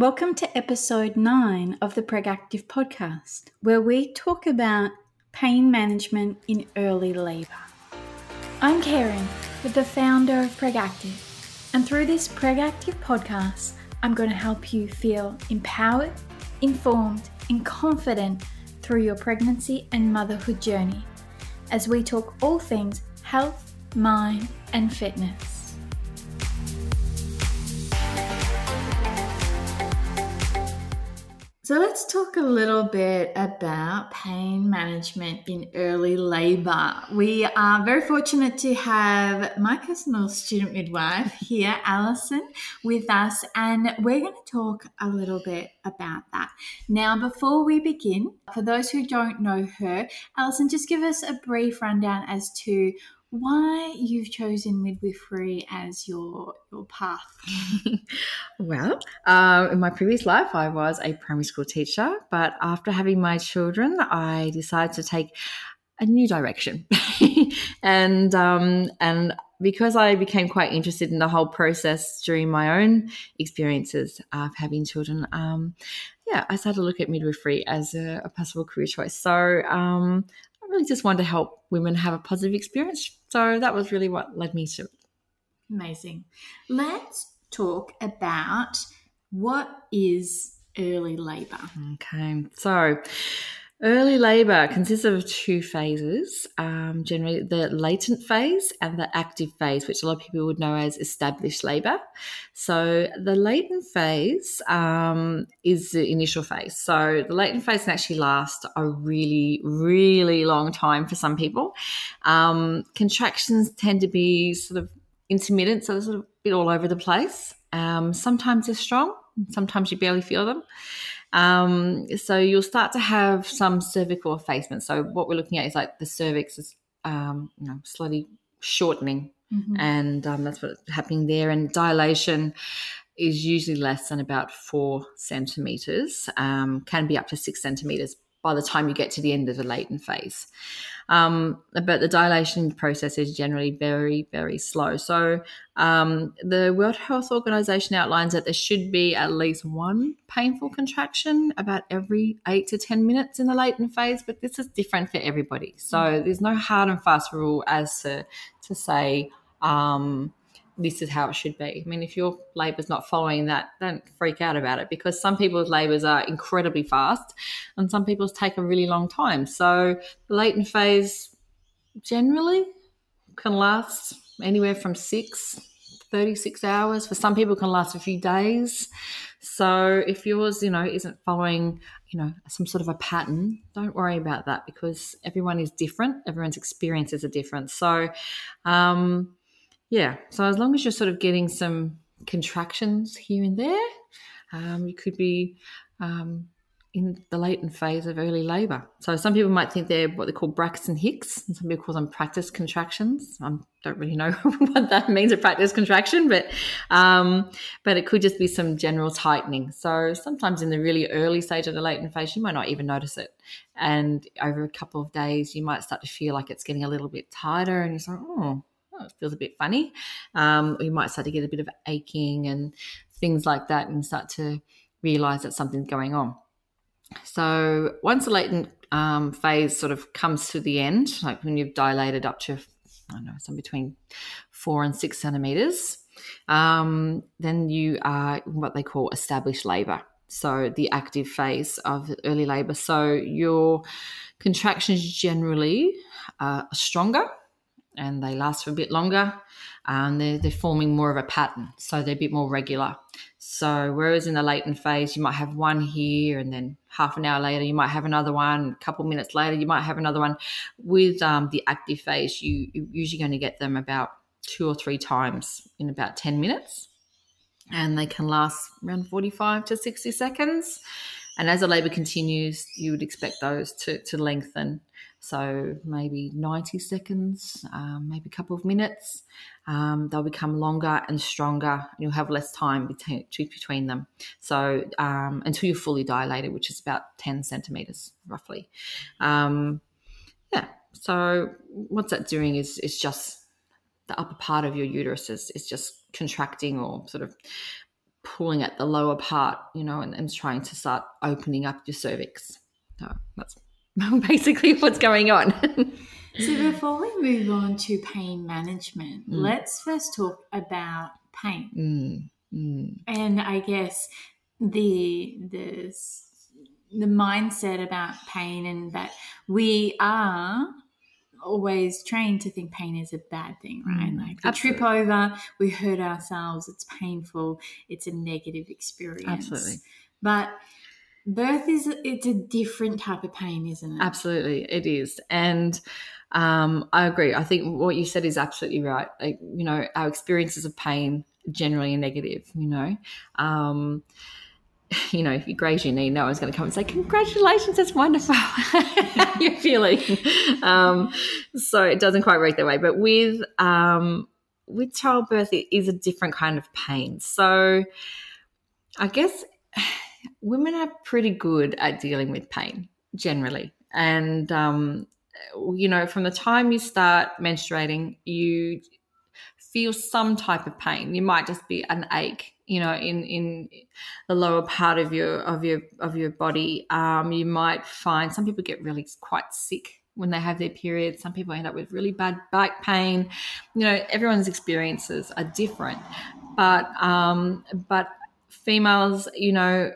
Welcome to episode 9 of the Pregactive podcast, where we talk about pain management in early labour. I'm Karen, the founder of Pregactive, and through this Pregactive podcast, I'm going to help you feel empowered, informed, and confident through your pregnancy and motherhood journey as we talk all things health, mind, and fitness. So let's talk a little bit about pain management in early labour. We are very fortunate to have my personal student midwife here, Alison, with us, and we're going to talk a little bit about that. Now, before we begin, for those who don't know her, Alison, just give us a brief rundown as to why you've chosen midwifery as your your path. well, uh, in my previous life, I was a primary school teacher, but after having my children, I decided to take a new direction, and um, and because I became quite interested in the whole process during my own experiences of having children, um, yeah, I started to look at midwifery as a, a possible career choice. So um, really just wanted to help women have a positive experience. So that was really what led me to. Amazing. Let's talk about what is early labor. Okay. So Early labour consists of two phases, um, generally the latent phase and the active phase, which a lot of people would know as established labour. So the latent phase um, is the initial phase. So the latent phase can actually last a really, really long time for some people. Um, contractions tend to be sort of intermittent, so they're sort of a bit all over the place. Um, sometimes they're strong, sometimes you barely feel them. Um, so you'll start to have some cervical effacement. So what we're looking at is like the cervix is, um, you know, slowly shortening, mm-hmm. and um, that's what's happening there. And dilation is usually less than about four centimeters, um, can be up to six centimeters by the time you get to the end of the latent phase. Um, but the dilation process is generally very, very slow. So um, the World Health Organization outlines that there should be at least one painful contraction about every eight to 10 minutes in the latent phase, but this is different for everybody. So there's no hard and fast rule as to, to say, um, this is how it should be. I mean, if your labor's not following that, don't freak out about it because some people's labors are incredibly fast and some people's take a really long time. So the latent phase generally can last anywhere from six, 36 hours. For some people can last a few days. So if yours, you know, isn't following, you know, some sort of a pattern, don't worry about that because everyone is different. Everyone's experiences are different. So, um, yeah. So as long as you're sort of getting some contractions here and there, um, you could be um, in the latent phase of early labour. So some people might think they're what they call Braxton Hicks, and some people call them practice contractions. I don't really know what that means, a practice contraction, but um, but it could just be some general tightening. So sometimes in the really early stage of the latent phase, you might not even notice it, and over a couple of days, you might start to feel like it's getting a little bit tighter, and you're like, oh, oh, it feels a bit funny. Um, you might start to get a bit of aching and things like that and start to realize that something's going on. So once the latent um, phase sort of comes to the end, like when you've dilated up to, I don't know, some between four and six centimeters, um, then you are what they call established labor. So the active phase of early labor. So your contractions generally are stronger and they last for a bit longer and they're, they're forming more of a pattern so they're a bit more regular. So whereas in the latent phase you might have one here and then half an hour later you might have another one. A couple minutes later you might have another one. With um, the active phase you, you're usually going to get them about two or three times in about 10 minutes and they can last around 45 to 60 seconds and as the labor continues you would expect those to, to lengthen so maybe 90 seconds, um, maybe a couple of minutes. Um, they'll become longer and stronger. And you'll have less time between, between them. So um, until you're fully dilated, which is about 10 centimeters roughly. Um, yeah. So what's that doing is, is just the upper part of your uterus is, is just contracting or sort of pulling at the lower part, you know, and, and trying to start opening up your cervix. So that's basically what's going on. so before we move on to pain management, mm. let's first talk about pain. Mm. Mm. And I guess the the the mindset about pain and that we are always trained to think pain is a bad thing, right? Mm, like we trip over, we hurt ourselves, it's painful, it's a negative experience. Absolutely. But birth is it's a different type of pain, isn't it? Absolutely, it is. And um, I agree. I think what you said is absolutely right. Like, you know, our experiences of pain generally are negative, you know. Um, you know, if you graze your knee, no one's going to come and say, Congratulations, that's wonderful. How are feeling? Um, so it doesn't quite work that way. But with um, with childbirth, it is a different kind of pain. So I guess women are pretty good at dealing with pain generally. And, um, you know, from the time you start menstruating, you feel some type of pain. You might just be an ache, you know, in in the lower part of your of your of your body. Um, you might find some people get really quite sick when they have their period. Some people end up with really bad back pain. You know, everyone's experiences are different, but um, but females, you know,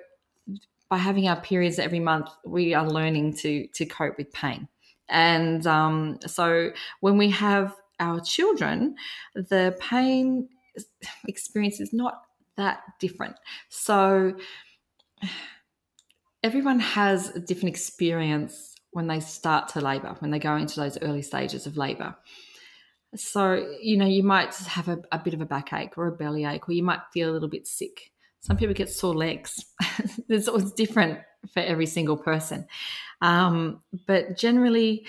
by having our periods every month, we are learning to to cope with pain. And um, so when we have our children, the pain experience is not that different. So everyone has a different experience when they start to labor, when they go into those early stages of labor. So, you know, you might have a, a bit of a backache or a belly ache, or you might feel a little bit sick. Some people get sore legs. it's, it's different for every single person. Um, but generally,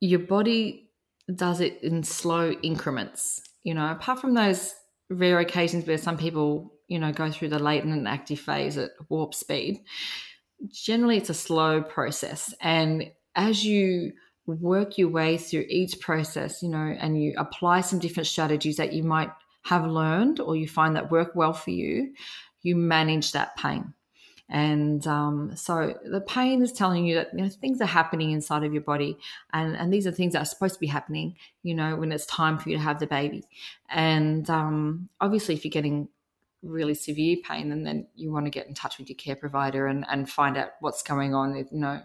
your body does it in slow increments. You know, apart from those rare occasions where some people, you know, go through the latent and active phase at warp speed, generally it's a slow process. And as you work your way through each process, you know, and you apply some different strategies that you might have learned or you find that work well for you, you manage that pain. And um, so the pain is telling you that you know, things are happening inside of your body, and, and these are things that are supposed to be happening, you know, when it's time for you to have the baby. And um, obviously, if you're getting really severe pain, then you want to get in touch with your care provider and, and find out what's going on, you know,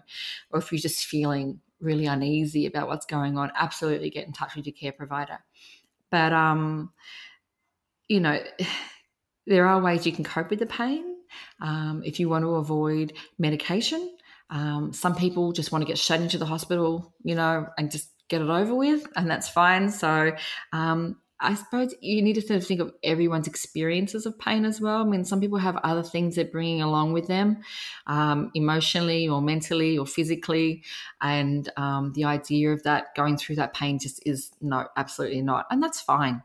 or if you're just feeling really uneasy about what's going on, absolutely get in touch with your care provider. But, um, you know, there are ways you can cope with the pain um, if you want to avoid medication, um, some people just want to get shut into the hospital, you know, and just get it over with, and that's fine. So, um, I suppose you need to sort of think of everyone's experiences of pain as well. I mean, some people have other things they're bringing along with them, um, emotionally or mentally or physically, and um, the idea of that going through that pain just is no, absolutely not, and that's fine.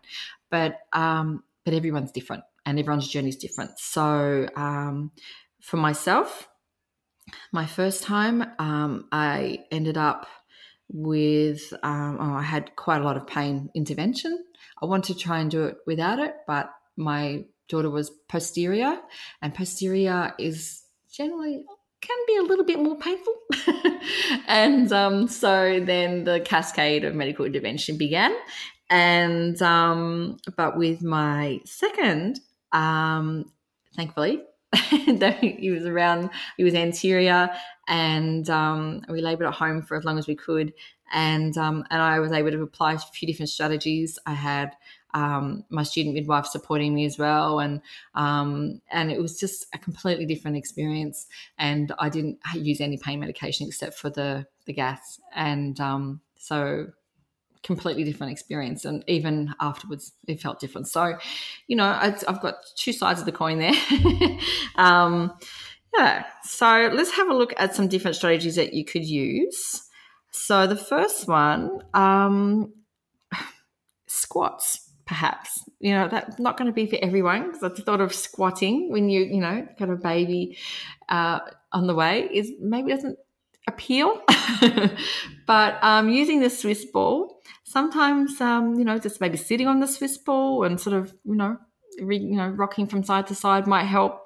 But um, but everyone's different, and everyone's journey is different. So, um, for myself, my first time, um, I ended up with, um, oh, I had quite a lot of pain intervention. I wanted to try and do it without it, but my daughter was posterior, and posterior is generally can be a little bit more painful. and um, so then the cascade of medical intervention began. And um, but with my second, um, thankfully, he was around, he was anterior, and um, we laboured at home for as long as we could. And um, and I was able to apply a few different strategies. I had um, my student midwife supporting me as well, and um, and it was just a completely different experience. And I didn't use any pain medication except for the the gas, and um, so completely different experience and even afterwards it felt different. So you know i've got two sides of the coin there. Um, yeah so let's have a look at some different strategies that you could use. So the first one um, squats perhaps. You know that's not going to be for everyone because the thought of squatting when you you know got a baby uh, on the way is maybe doesn't appeal but um, using the swiss ball sometimes um, you know just maybe sitting on the swiss ball and sort of you know you know, rocking from side to side might help,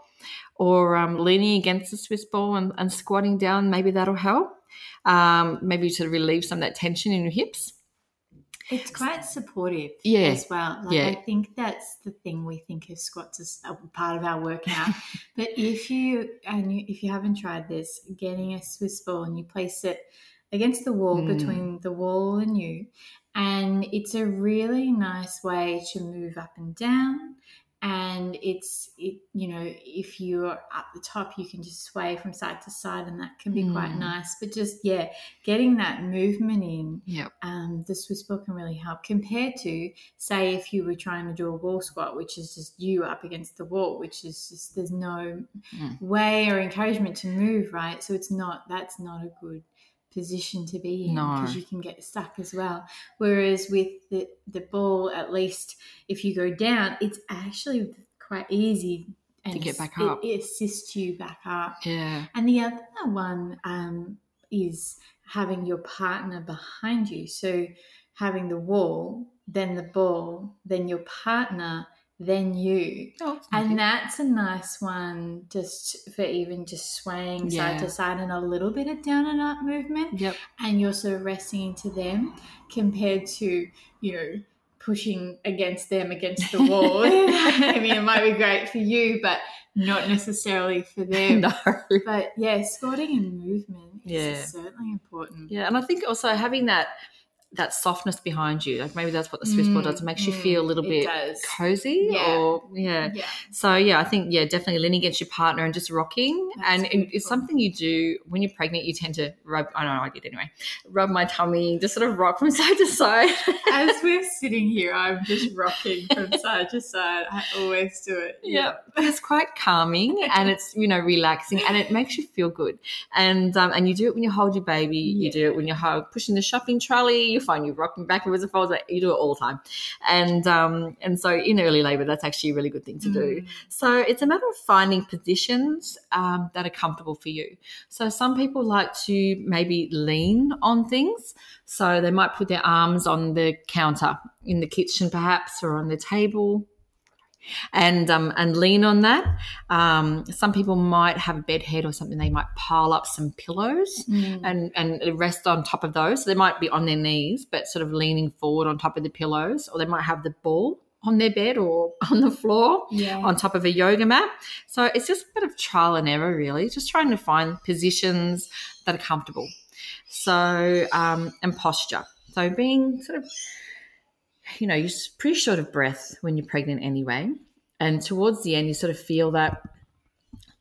or um, leaning against the Swiss ball and, and, squatting down, maybe that'll help. Um, maybe to relieve some of that tension in your hips. It's quite supportive yeah. as well. Like yeah. I think that's the thing we think of squats as a part of our workout. but if you and you, if you haven't tried this, getting a Swiss ball and you place it against the wall mm. between the wall and you, and it's a really nice way to move up and down and it's it you know if you're at the top you can just sway from side to side and that can be mm. quite nice but just yeah getting that movement in yeah um, the swiss ball can really help compared to say if you were trying to do a wall squat which is just you up against the wall which is just there's no mm. way or encouragement to move right so it's not that's not a good position to be in because no. you can get stuck as well. Whereas with the, the ball, at least if you go down, it's actually quite easy and to get back up. It, it, assists you back up. Yeah. And the other one um, is having your partner behind you. So having the wall, then the ball, then your partner than you. Oh, and that's a nice one just for even just swaying yeah. side to side and a little bit of down and up movement. Yep. And you're sort of resting into them compared to, you know, pushing against them against the wall. I mean, it might be great for you, but not necessarily for them. No. But yeah, squatting and movement is yeah. certainly important. Yeah. And I think also having that that softness behind you. Like maybe that's what the Swiss ball does. It makes you mm, feel a little bit does. cozy Yeah. or yeah. Yeah. So yeah, I think yeah, definitely leaning against your partner and just rocking. That's and it- it's something you do when you're pregnant. You tend to rub. I don't know. I did anyway. Rub my tummy, just sort of rock from side to side. As we're sitting here, I'm just rocking from side to side. I always do it. yeah, but it's quite calming and it's you know relaxing and it makes you feel good. And um, and you do it when you hold your baby. You do it when you're pushing the shopping trolley. You find you rocking backwards and forwards. You do it all the time. And um, and so in early labour, that's actually a really good thing to do. Mm. So it's a matter of finding positions um, that are comfortable for you. So some people like to maybe lean on things. So they might put their arms on the counter in the kitchen, perhaps, or on the table. And um, and lean on that. Um, some people might have a bed head or something. They might pile up some pillows Mm. and and rest on top of those. So they might be on their knees, but sort of leaning forward on top of the pillows, or they might have the ball on their bed or on the floor Yeah. on top of a yoga mat. So it's just a bit of trial and error, really, just trying to find positions that are comfortable. So, um, and posture. So being sort of, you know, you're pretty short of breath when you're pregnant anyway. And towards the end, you sort of feel that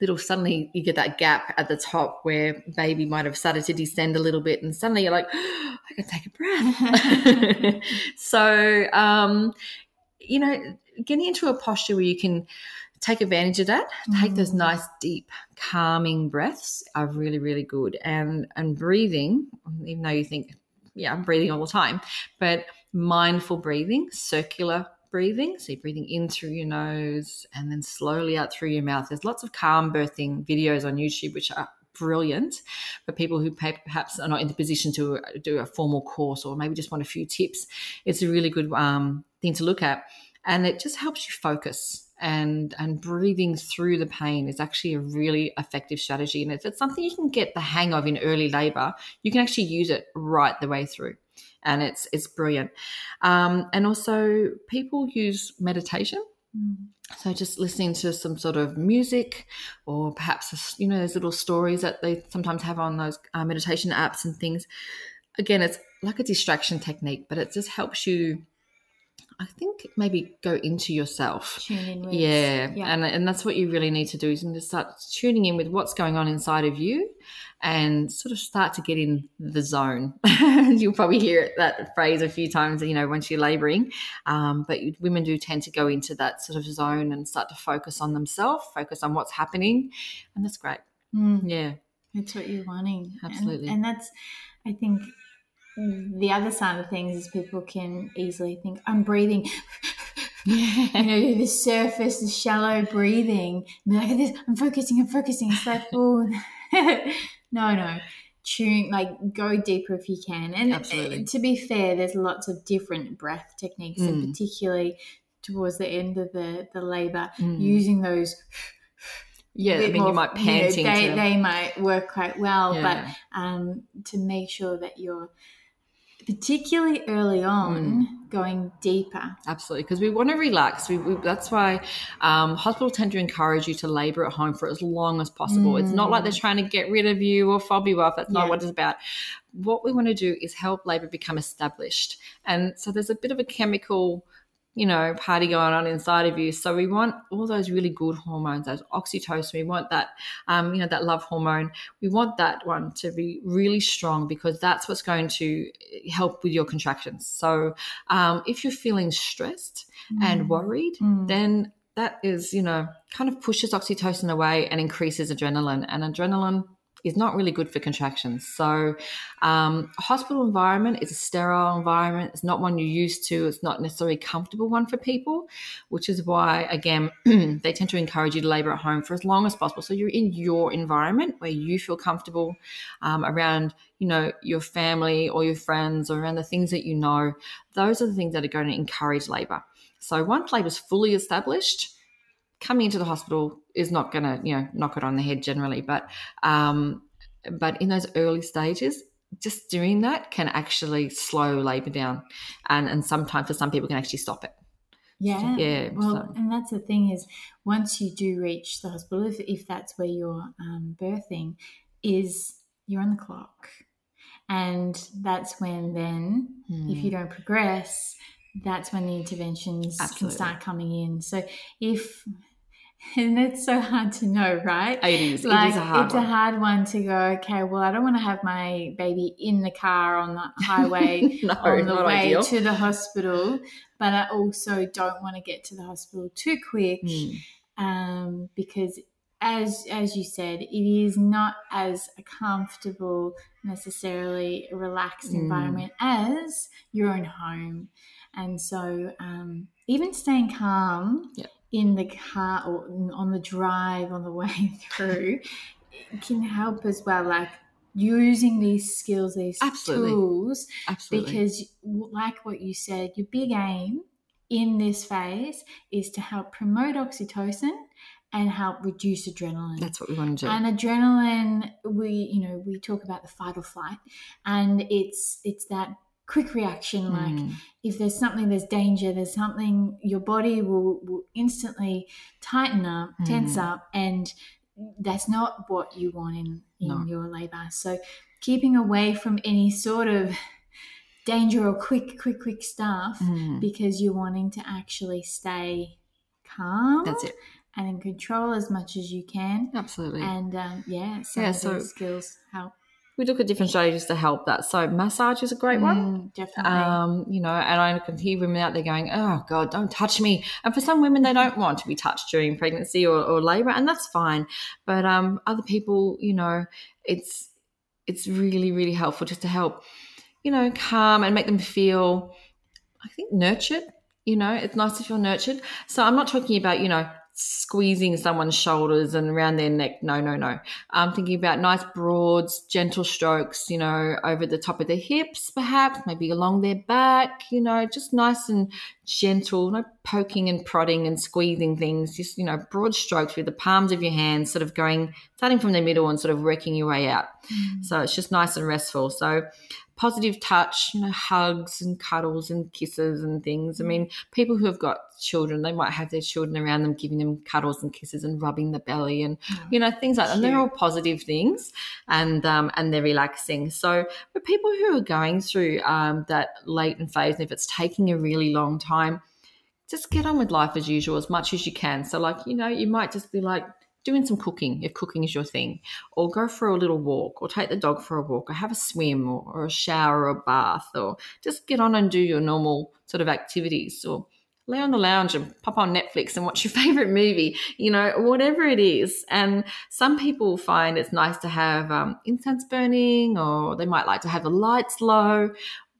little, suddenly you get that gap at the top where baby might have started to descend a little bit. And suddenly you're like, I can take a breath. so, um, you know, getting into a posture where you can take advantage of that, take those Mm. nice, deep, calming breaths are really, really good. And and breathing, even though you think, yeah, I'm breathing all the time, but mindful breathing, circular breathing. So you're breathing in through your nose and then slowly out through your mouth. There's lots of calm birthing videos on YouTube, which are brilliant for people who perhaps are not in the position to uh, do a formal course or maybe just want a few tips. It's a really good um, thing to look at, and it just helps you focus. And and breathing through the pain is actually a really effective strategy, and if it's something you can get the hang of in early labour, you can actually use it right the way through, and it's it's brilliant. Um, and also, people use meditation Mm. so just listening to some sort of music, or perhaps you know those little stories that they sometimes have on those uh, meditation apps and things. Again, it's like a distraction technique, but it just helps you. I think maybe go into yourself. Tune in with. Yeah, Yeah. and and that's what you really need to do is to start tuning in with what's going on inside of you, and sort of start to get in the zone. You'll probably hear that phrase a few times, you know, once you're labouring. Um, but women do tend to go into that sort of zone and start to focus on themselves, focus on what's happening, and that's great. Mm. Yeah, That's what you're wanting. And- Absolutely. And, that's, I think, the other side of things is people can easily think, I'm breathing. you know, the surface, the shallow breathing. And like, this, I'm focusing, I'm focusing. It's like, oh, no, no. Tune, like, go deeper if you can. And uh, Absolutely. to be fair, there's lots of different breath techniques, and Mm. particularly towards the end of the the labor, Mm. using those. Yeah, I mean, more, you might know, panting. they, to, they might work quite well, yeah. but um, to make sure that you're particularly early on Mm. going deeper. Absolutely, because we want to relax. We, we, that's why um, hospitals tend to encourage you to labour at home for as long as possible. It's not like they're trying to get rid of you or fob you off. That's not Mm. What it's about. What we want to do is help labour become established. And so there's a bit of a chemical, you know, party going on inside of you. So we want all those really good hormones, those oxytocin. We want that, um, you know, that love hormone. We want that one to be really strong because that's what's going to help with your contractions. So um, if you're feeling stressed and worried, Mm. then that is, you know, kind of pushes oxytocin away and increases adrenaline. And adrenaline is not really good for contractions. So, um, hospital environment is a sterile environment. It's not one you're used to. It's not necessarily a comfortable one for people, which is why, again, they tend to encourage you to labour at home for as long as possible. So you're in your environment where you feel comfortable um, around, you know, your family or your friends or around the things that you know. Those are the things that are going to encourage labour. So once labour is fully established, coming into the hospital is not going to, you know, knock it on the head generally. But, um, but in those early stages, just doing that can actually slow labour down, and and sometimes for some people can actually stop it. Yeah. Yeah, Well, so- and that's the thing is, once you do reach the hospital, if, if that's where you're um, birthing, is you're on the clock, and that's when then, if Hmm. you don't progress, that's when the interventions Absolutely. can start coming in. So if and it's so hard to know, right? It is. like it is a hard it's one. a hard one to go okay well i don't want to have my baby in the car on the highway no, on the way ideal. to the hospital but i also don't want to get to the hospital too quick Hmm. um, because as as you said it is not as a comfortable necessarily relaxed Mm. environment as your own home and so um, even staying calm Yep. In the car or on the drive on the way through can help as well like using these skills these Absolutely. tools Absolutely. because like what you said your big aim in this phase is to help promote oxytocin and help reduce adrenaline That's what we want to do. and adrenaline we you know we talk about the fight or flight and it's it's that quick reaction like Mm. if there's something there's danger there's something your body will, will instantly tighten up tense Mm. up and that's not what you want in in No. your labor so keeping away from any sort of danger or quick quick quick stuff Mm. because you're wanting to actually stay calm That's it. and in control as much as you can Absolutely. and um, yeah some Yeah, so- skills help we look at different strategies to help that. So massage is a great one. Mm, definitely Um, you know, and I can hear women out there going, "Oh God, don't touch me." And for some women, they don't want to be touched during pregnancy or, or labor, and that's fine. But um, other people, you know, it's it's really really helpful just to help, you know, calm and make them feel, I think, nurtured. You know, it's nice to feel nurtured. So I'm not talking about you know squeezing someone's shoulders and around their neck. No, no, no. I'm thinking about nice broad, gentle strokes, you know, over the top of the hips, perhaps, maybe along their back, you know, just nice and gentle, no poking and prodding and squeezing things, just, you know, broad strokes with the palms of your hands sort of going, starting from the middle and sort of working your way out. Mm. So it's just nice and restful. So positive touch, you know, hugs and cuddles and kisses and things. I mean, people who have got children, they might have their children around them, giving them cuddles and kisses and rubbing the belly and you know things like that. And they're all positive things, and um, and they're relaxing. So for people who are going through um, that latent phase, and if it's taking a really long time, just get on with life as usual as much as you can. So like you know, you might just be like doing some cooking if cooking is your thing, or go for a little walk, or take the dog for a walk, or have a swim, or, or a shower, or a bath, or just get on and do your normal sort of activities, or lay on the lounge and pop on Netflix and watch your favorite movie, you know, whatever it is. And some people find it's nice to have um, incense burning, or they might like to have the lights low.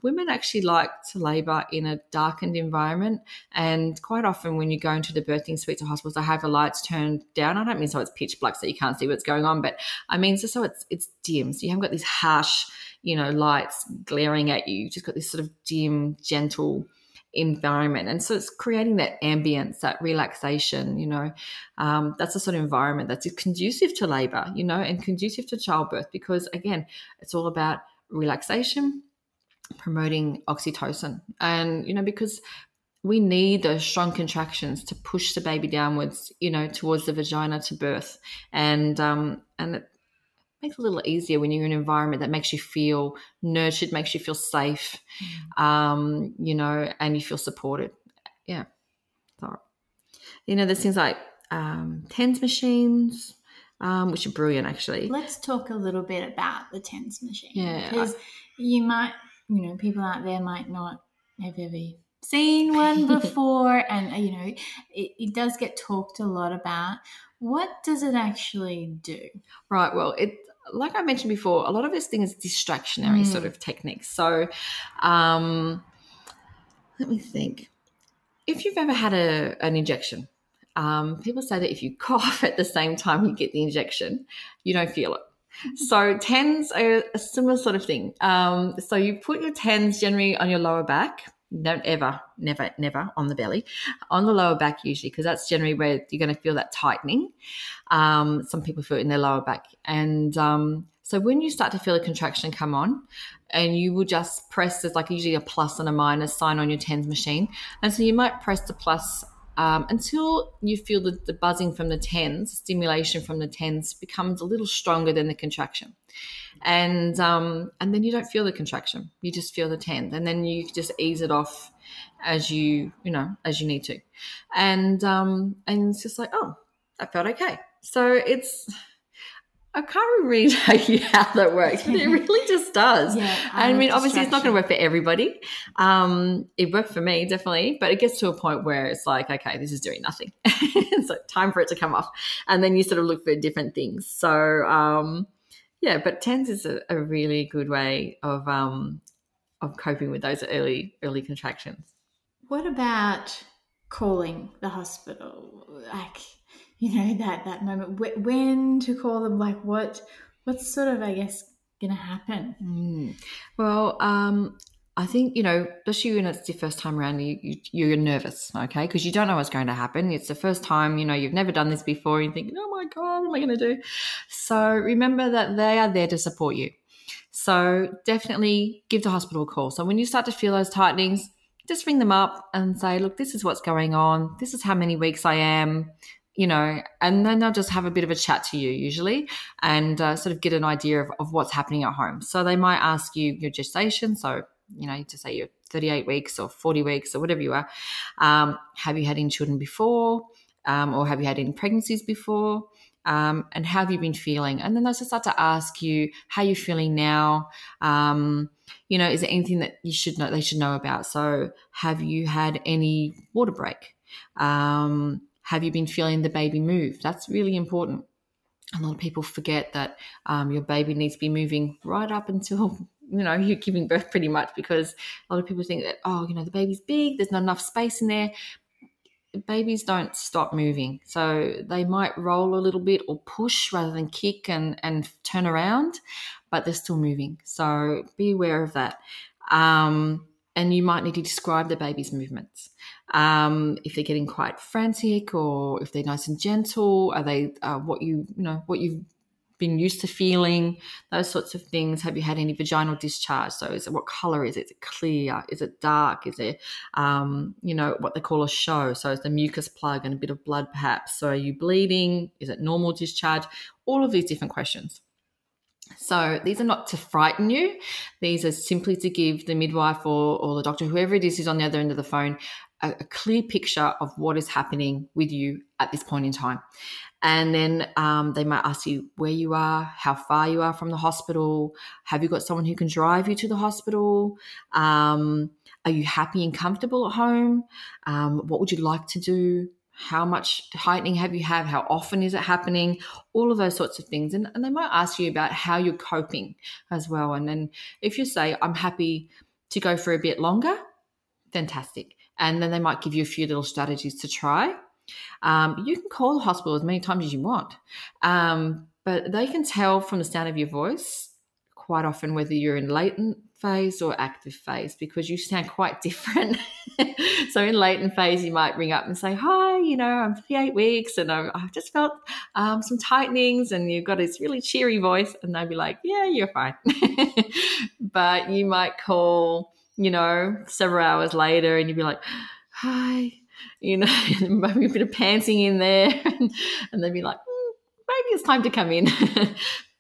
Women actually like to labour in a darkened environment, and quite often when you go into the birthing suites or hospitals, they have the lights turned down. I don't mean so it's pitch black so you can't see what's going on, but I mean so so it's it's dim, so you haven't got these harsh, you know, lights glaring at you. You've just got this sort of dim, gentle environment. And so it's creating that ambience, that relaxation, you know, um, that's the sort of environment that's conducive to labor, you know, and conducive to childbirth because, again, it's all about relaxation, promoting oxytocin. And, you know, because we need those strong contractions to push the baby downwards, you know, towards the vagina to birth. And, um, and it makes it a little easier when you're in an environment that makes you feel nurtured, makes you feel safe, mm. um, you know, and you feel supported. Yeah. So, you know, there's things like um, TENS machines, um, which are brilliant actually. Let's talk a little bit about the TENS machine. Yeah. Because you might, you know, people out there might not have ever seen one before and uh, you know it, it, does get talked a lot about. What does it actually do? Right well it like i mentioned before a lot of this thing is distractionary mm. sort of techniques. So um let me think. If you've ever had a, an injection um, people say that if you cough at the same time you get the injection you don't feel it so TENS are a similar sort of thing. Um, so you put your TENS generally on your lower back don't ever, never, never on the belly, on the lower back usually, because that's generally where you're going to feel that tightening. Um, some people feel it in their lower back. And um, so when you start to feel a contraction come on, and you will just press, there's like usually a plus and a minus sign on your TENS machine. And so you might press the plus um, until you feel the, the buzzing from the TENS, stimulation from the TENS becomes a little stronger than the contraction and um, and then you don't feel the contraction. You just feel the TENS, and then you just ease it off as you you know as you need to, and um, and it's just like oh, that felt okay. So it's I can't really tell you how that works, but it really just does. Yeah, I mean, obviously, it's not going to work for everybody. Um, it worked for me, definitely, but it gets to a point where it's like, okay, this is doing nothing. so time for it to come off. And then you sort of look for different things. So, um, yeah, but TENS is a, a really good way of um, of coping with those early early contractions. What about calling the hospital? Like, you know, that that moment when to call them? Like, what what's sort of I guess to happen? Mm. Well, um, I think, you know, especially when it's your first time around, you, you, are nervous, okay? Because you don't know what's going to happen. It's the first time, you know, you've never done this before. You're thinking, oh my God, what am I going to do? So remember that they are there to support you. So definitely give the hospital a call. So when you start to feel those tightenings, just ring them up and say, look, this is what's going on. This is how many weeks I am you know, and then they'll just have a bit of a chat to you usually and uh, sort of get an idea of, of what's happening at home. So they might ask you your gestation. So you know, to say you're 38 weeks or 40 weeks or whatever you are. Um, have you had any children before? Um, or have you had any pregnancies before? Um, and how have you been feeling? And then they'll start to ask you how you're feeling now. Um, you know, is there anything that you should know? They should know about. So, have you had any water break? Um, have you been feeling the baby move? That's really important. A lot of people forget that um, your baby needs to be moving right up until you know you're giving birth pretty much because a lot of people think that oh you know the baby's big there's not enough space in there babies don't stop moving so they might roll a little bit or push rather than kick and and turn around but they're still moving so be aware of that um, and you might need to describe the baby's movements um, if they're getting quite frantic or if they're nice and gentle are they uh, what you you know what you've been used to feeling, those sorts of things. Have you had any vaginal discharge? So, is it what color is it? Is it clear? Is it dark? Is it, um, you know, what they call a show? So, is the mucus plug and a bit of blood perhaps? So, are you bleeding? Is it normal discharge? All of these different questions. So these are not to frighten you. These are simply to give the midwife or, or the doctor, whoever it is who's on the other end of the phone, a, a clear picture of what is happening with you at this point in time. And then um, they might ask you where you are, how far you are from the hospital. Have you got someone who can drive you to the hospital? Um, are you happy and comfortable at home? Um, what would you like to do? How much tightening have you had? How often is it happening? All of those sorts of things. And, and they might ask you about how you're coping as well. And then if you say, I'm happy to go for a bit longer, fantastic. And then they might give you a few little strategies to try um, you can call the hospital as many times as you want, um, but they can tell from the sound of your voice quite often whether you're in latent phase or active phase because you sound quite different. so in latent phase, you might ring up and say, "Hi, you know, I'm 38 weeks and I've, I've just felt um, some tightenings," and you've got this really cheery voice, and they'll be like, "Yeah, you're fine." but you might call, you know, several hours later, and you'd be like, "Hi." You know, maybe a bit of panting in there, and they'd be like, mm, maybe it's time to come in.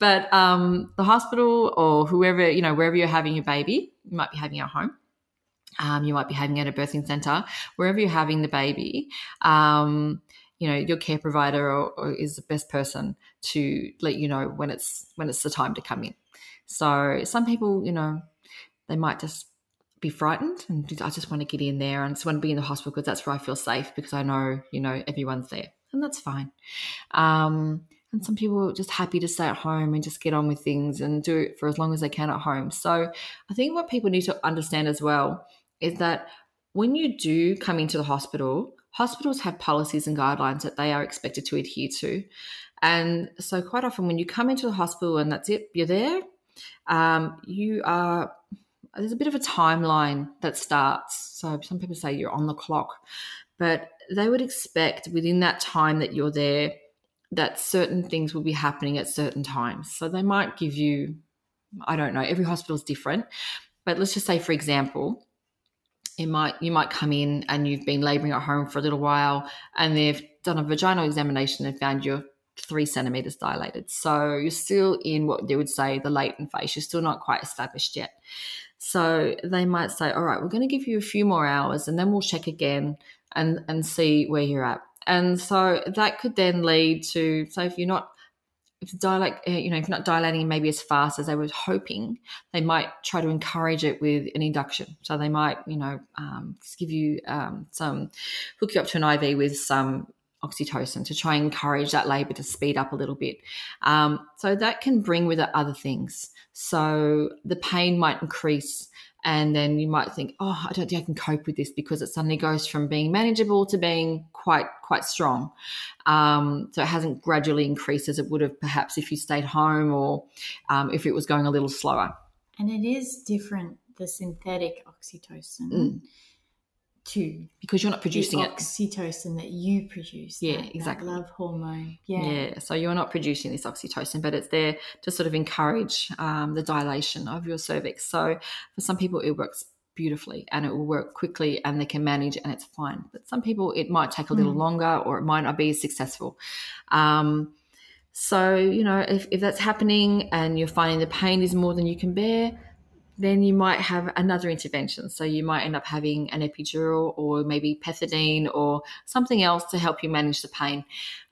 But um, the hospital or whoever, you know, wherever you're having your baby, you might be having it at home. Um, you might be having it at a birthing center, wherever you're having the baby. Um, you know, your care provider or, or is the best person to let you know when it's when it's the time to come in. So some people, you know, they might just be frightened and I just want to get in there and just want to be in the hospital because that's where I feel safe because I know, you know, everyone's there. And that's fine. Um, and some people are just happy to stay at home and just get on with things and do it for as long as they can at home. So I think what people need to understand as well is that when you do come into the hospital, hospitals have policies and guidelines that they are expected to adhere to. And so quite often when you come into the hospital and that's it, you're there, um, you are there's a bit of a timeline that starts. So some people say you're on the clock, but they would expect within that time that you're there that certain things will be happening at certain times. So they might give you, I don't know, every hospital is different, but let's just say, for example, it might you might come in and you've been labouring at home for a little while, and they've done a vaginal examination and found you're three centimeters dilated. So you're still in what they would say the latent phase. You're still not quite established yet. So they might say, all right, we're going to give you a few more hours and then we'll check again and, and see where you're at. And so that could then lead to, so if you're not, if dilate, uh, you know, if not dilating maybe as fast as they were hoping, they might try to encourage it with an induction. So they might, you know, um, give you um, some, hook you up to an IV with some oxytocin to try and encourage that labor to speed up a little bit. Um, so that can bring with it other things. So the pain might increase and then you might think oh i don't think i can cope with this because it suddenly goes from being manageable to being quite quite strong. Um, so it hasn't gradually increased as it would have perhaps if you stayed home or um, if it was going a little slower. And it is different the synthetic oxytocin. Mm to because you're not producing the oxytocin it. that you produce. Yeah, that, exactly. That love hormone. Yeah. Yeah. So you're not producing this oxytocin, but it's there to sort of encourage um, the dilation of your cervix. So for some people, it works beautifully and it will work quickly and they can manage and it's fine. But some people, it might take a little mm. longer or it might not be as successful. Um, so, you know, if, if that's happening and you're finding the pain is more than you can bear, then you might have another intervention. So you might end up having an epidural or maybe pethidine or something else to help you manage the pain.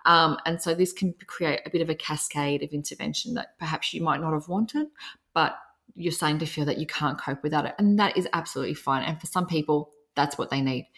Um, and so this can create a bit of a cascade of intervention that perhaps you might not have wanted, but you're starting to feel that you can't cope without it. And that is absolutely fine. And for some people, that's what they need.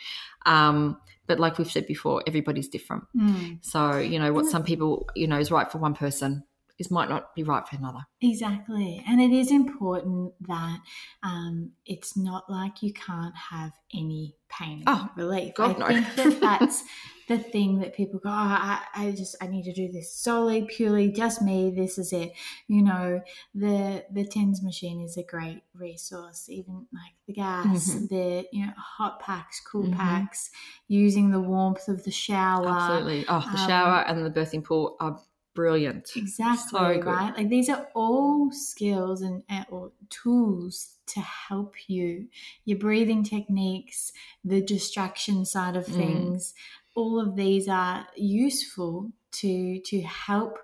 Um, but like we've said before, everybody's different. Mm. So, you know, what some people, you know, is right for one person is might not be right for another. Exactly. And it is important that um, it's not like you can't have any pain oh, relief. God, I no. think that that's the thing that people go, oh, I, I just, I need to do this solely, purely, just me. This is it. You know, the, the TENS machine is a great resource, even like the gas, mm-hmm. the, you know, hot packs, cool mm-hmm. packs, using the warmth of the shower. Absolutely. Oh, the um, shower and the birthing pool are brilliant. Exactly, so right? Like these are all skills and or tools to help you. Your breathing techniques, the distraction side of mm. things, mm. all of these are useful to to help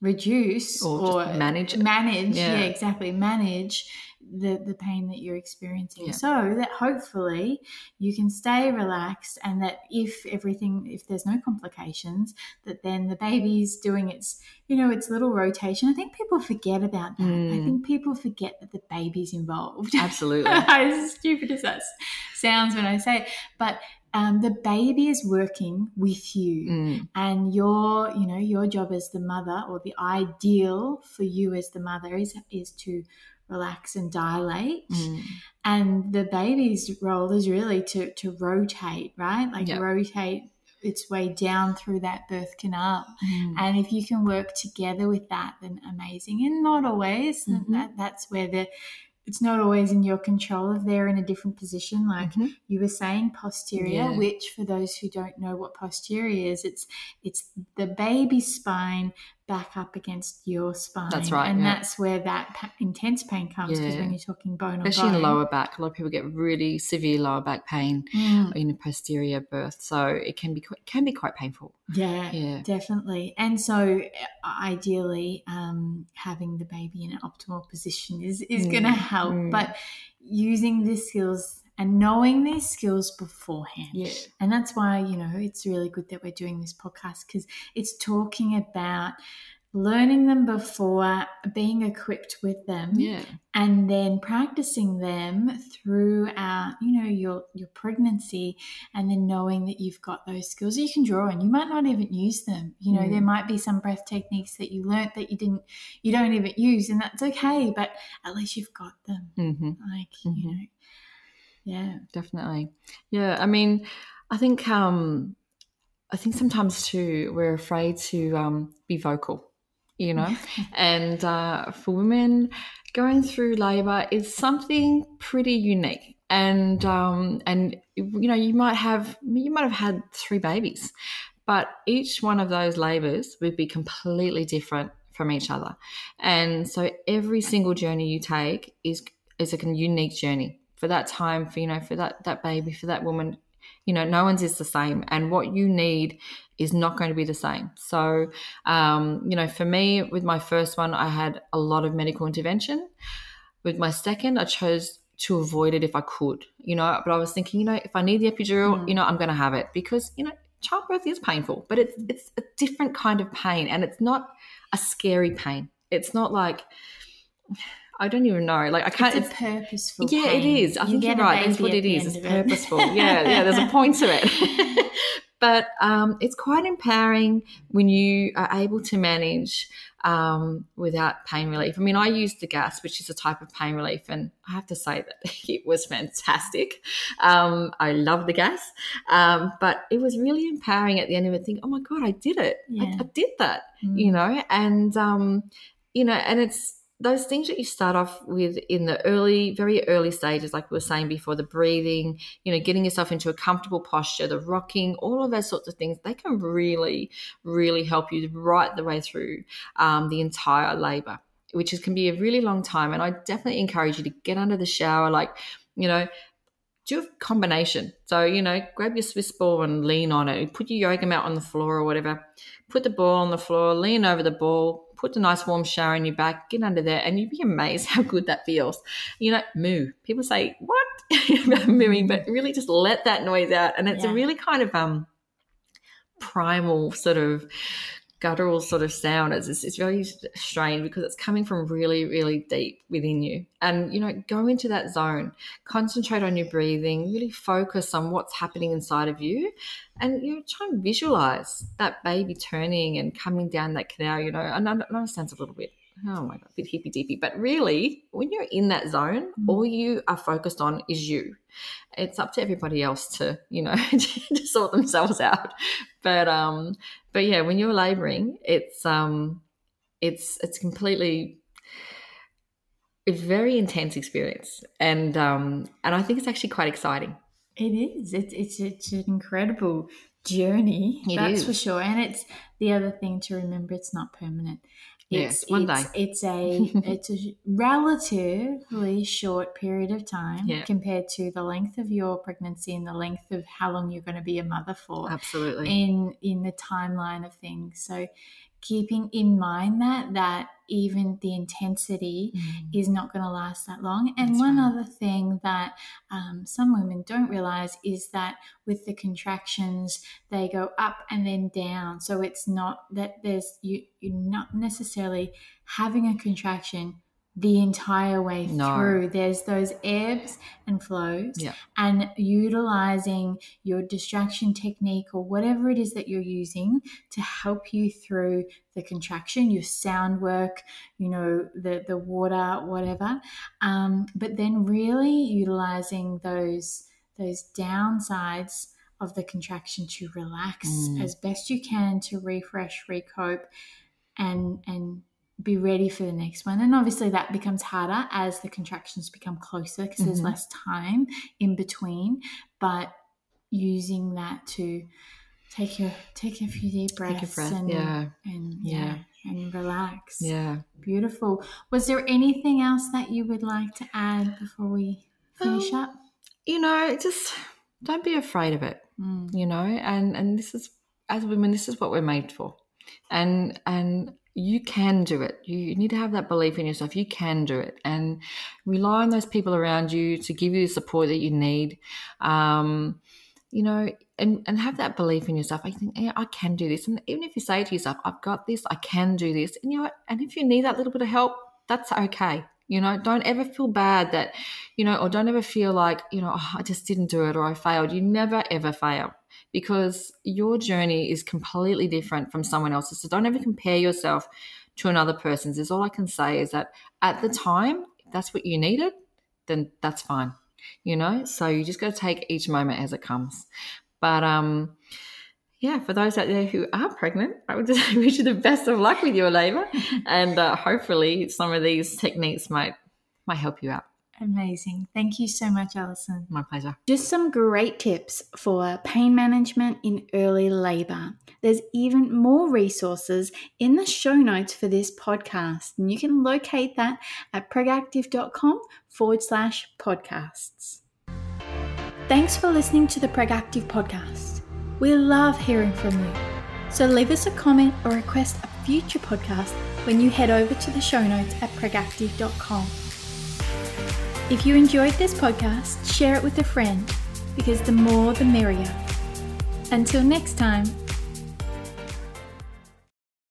reduce or, or manage manage yeah. yeah. exactly manage the the pain that you're experiencing. Yeah. so that hopefully you can stay relaxed and that if everything if there's no complications that then the baby's doing its you know its little rotation. I think people forget about that. Mm. i think people forget that the baby's involved. Absolutely. As stupid as that? Sounds when i say it. But um, the baby is working with you mm. and your you know your job as the mother or the ideal for you as the mother is is to relax and dilate mm. and the baby's role is really to to rotate right like yep. rotate its way down through that birth canal mm. and if you can work together with that then amazing and not always mm-hmm. that that's where the it's not always in your control if they're in a different position like Mhm. you were saying posterior Yeah. which for those who don't know what posterior is it's it's the baby's spine back up against your spine That's right, and yeah. that's where that pa- intense pain comes because Yeah. when you're talking bone on Especially in the lower back, a lot of people get really severe lower back pain Mm, in a posterior birth, so it can be qu- can be quite painful. yeah Yeah, Definitely. And so, uh, ideally, um, having the baby in an optimal position is, is Mm, going to help. mm. But using the skills and knowing these skills beforehand. yeah, And that's why, you know, it's really good that we're doing this podcast because it's talking about learning them before, being equipped with them, yeah, and then practicing them throughout you know your your pregnancy and then knowing that you've got those skills you can draw on you might not even use them you know Mm. there might be some breath techniques that you learnt that you didn't you don't even use and that's okay but at least you've got them hmm like you Mhm. know yeah definitely. Yeah, I mean, I think um, I think sometimes too we're afraid to um, be vocal, you know, and uh, for women going through labour is something pretty unique. And um, and you know you might have you might have had three babies, but each one of those labours would be completely different from each other, and so every single journey you take is is a unique journey for that time for you know for that that baby for that woman you know no one's is the same and what you need is not going to be the same. So um, you know for me with my first one i had a lot of medical intervention. With my second i chose to avoid it if i could you know but i was thinking you know if i need the epidural Mm. you know i'm going to have it because you know childbirth is painful but it's it's a different kind of pain and it's not a scary pain. It's not like i don't even know like i can't it's purposeful yeah, it is. I You think you're right. That's what at it is. It's of it. purposeful. yeah, yeah. There's a point to it. but um, it's quite empowering when you are able to manage um, without pain relief. I mean, I used the gas, which is a type of pain relief, and I have to say that it was fantastic. Um, I love the gas, um, but it was really empowering at the end of it. Think, oh my god, I did it! Yeah. I, I did that Mm. you know and um you know and it's those things that you start off with in the early very early stages like we were saying before the breathing you know getting yourself into a comfortable posture the rocking all of those sorts of things they can really really help you right the way through um, the entire labor which is, can be a really long time. And i definitely encourage you to get under the shower like you know do a combination. So, you know, grab your Swiss ball and lean on it. Put your yoga mat on the floor or whatever. Put the ball on the floor, lean over the ball, put a nice warm shower in your back, get under there, and you'd be amazed how good that feels. You know, moo. People say, what? about mooing, but really just let that noise out. And it's Yeah. a really kind of um primal sort of guttural sort of sound. It's, it's, it's very strange because it's coming from really, really deep within you. And, you know, go into that zone, concentrate on your breathing, really focus on what's happening inside of you. And, you know, try and visualize that baby turning and coming down that canal, you know. And it sounds a little bit, oh my God, a bit hippy dippy. But really, when you're in that zone, Mm. all you are focused on is you. It's up to everybody else to, you know, to sort themselves out. But um, but yeah, when you're laboring, it's um, it's it's completely it's a very intense experience, and um, and I think it's actually quite exciting. It is. It's it's it's an incredible journey. It that's is. for sure. And it's the other thing to remember. It's not permanent. Yeah, It's one it's, day. It's a it's a relatively short period of time Yeah. compared to the length of your pregnancy and the length of how long you're going to be a mother for Absolutely. in in the timeline of things. So keeping in mind that that even the intensity Mm. is not going to last that long. And That's one right. other thing that um, some women don't realize is that with the contractions, they go up and then down. So it's not that there's you you're not necessarily having a contraction the entire way No. through. There's those ebbs and flows, Yeah. and utilizing your distraction technique or whatever it is that you're using to help you through the contraction, your sound work, you know, the the water, whatever. Um, but then really utilizing those those downsides of the contraction to relax Mm. as best you can to refresh, recope, and and be ready for the next one. And obviously, that becomes harder as the contractions become closer because mm-hmm. there's less time in between. But using that to take a take a few deep breaths breath, and yeah. and yeah, yeah and relax. Yeah, beautiful. Was there anything else that you would like to add before we finish um, up? You know, just don't be afraid of it. Mm. You know, and and this is as women, this is what we're made for, and and you can do it. You need to have that belief in yourself. You can do it, and rely on those people around you to give you the support that you need. Um, you know, and and have that belief in yourself. I think, yeah, I can do this. And even if you say to yourself, "I've got this. I can do this," and you know, and if you need that little bit of help, that's okay. You know, don't ever feel bad that, you know, or don't ever feel like, you know, oh, I just didn't do it or I failed. You never ever fail because your journey is completely different from someone else's. So don't ever compare yourself to another person's. Is all I can say is that at the time, if that's what you needed, then that's fine. You know, so you just got to take each moment as it comes. But um, yeah, for those out there who are pregnant, I would just wish you the best of luck with your labour, and uh, hopefully some of these techniques might might help you out. Amazing. Thank you so much, Alison. My pleasure. Just some great tips for pain management in early labor. There's even more resources in the show notes for this podcast, and you can locate that at pregactive.com forward slash podcasts. Thanks for listening to the Pregactive podcast. We love hearing from you. So leave us a comment or request a future podcast when you head over to the show notes at pregactive.com. If you enjoyed this podcast, share it with a friend because the more the merrier. Until next time,